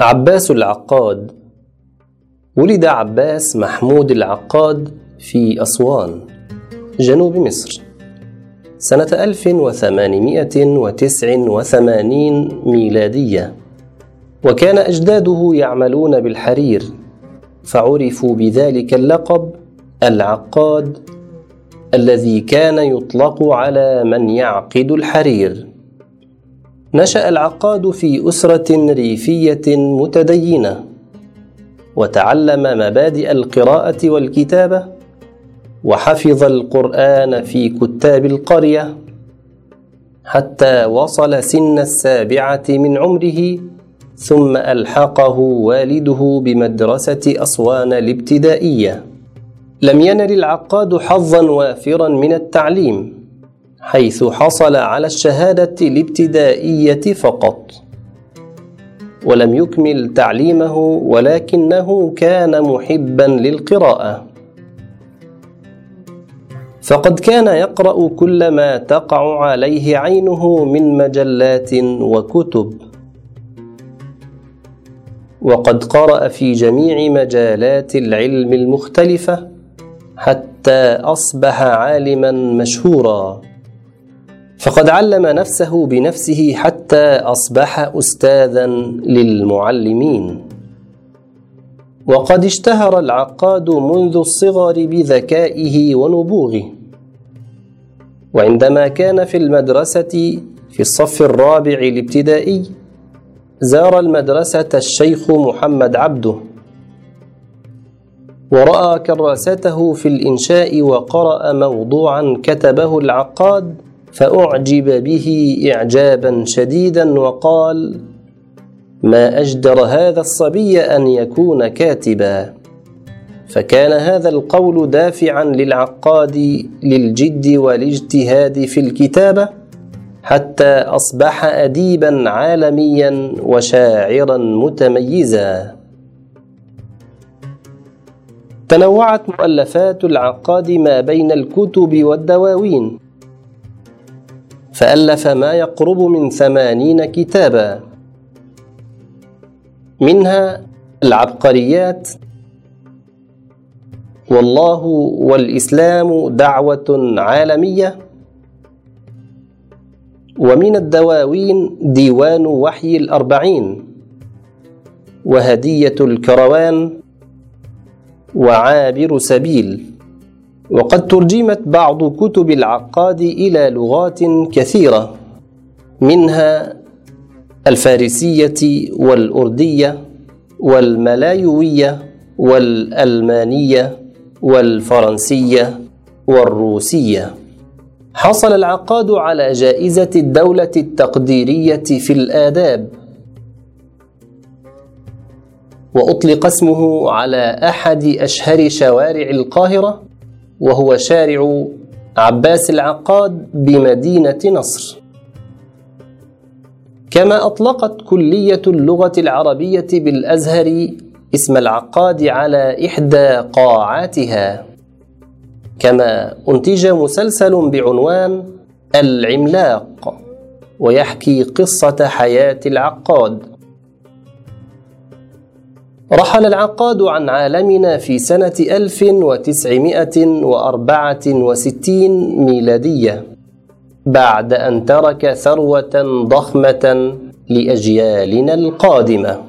عباس العقاد. ولد عباس محمود العقاد في أسوان جنوب مصر. سنة 1889 ميلادية. وكان أجداده يعملون بالحرير فعرفوا بذلك اللقب العقاد الذي كان يطلق على من يعقد الحرير. نشأ العقاد في أسرة ريفية متدينة وتعلم مبادئ القراءة والكتابة وحفظ القرآن في كتاب القرية حتى وصل سن السابعة من عمره ثم ألحقه والده بمدرسة أسوان الابتدائية. لم ينل العقاد حظا وافرا من التعليم. حيث حصل على الشهادة الابتدائية فقط. ولم يكمل تعليمه ولكنه كان محبا للقراءة. فقد كان يقرأ كل ما تقع عليه عينه من مجلات وكتب. وقد قرأ في جميع مجالات العلم المختلفة حتى أصبح عالما مشهورا. فقد علم نفسه بنفسه حتى أصبح استاذا للمعلمين. وقد اشتهر العقاد منذ الصغر بذكائه ونبوغه. وعندما كان في المدرسة في الصف الرابع الابتدائي زار المدرسة الشيخ محمد عبده. ورأى كراسته في الإنشاء وقرأ موضوعا كتبه العقاد فأعجب به إعجابا شديدا وقال ما أجدر هذا الصبي أن يكون كاتبا. فكان هذا القول دافعا للعقاد للجد والاجتهاد في الكتابة حتى أصبح أديبا عالميا وشاعرا متميزا. تنوعت مؤلفات العقاد ما بين الكتب والدواوين. فألف ما يقرب من ثمانين كتابا. منها العبقريات. والله والإسلام دعوة عالمية. ومن الدواوين ديوان وحي الأربعين. وهدية الكروان. وعابر سبيل. وقد ترجمت بعض كتب العقاد إلى لغات كثيرة منها الفارسية والأردية والملايوية والألمانية والفرنسية والروسية. حصل العقاد على جائزة الدولة التقديرية في الآداب. وأطلق اسمه على أحد أشهر شوارع القاهرة. وهو شارع عباس العقاد بمدينة نصر. كما أطلقت كلية اللغة العربية بالأزهر اسم العقاد على إحدى قاعاتها. كما أنتج مسلسل بعنوان العملاق ويحكي قصة حياة العقاد. رحل العقاد عن عالمنا في سنة 1964 ميلادية بعد أن ترك ثروة ضخمة لأجيالنا القادمة.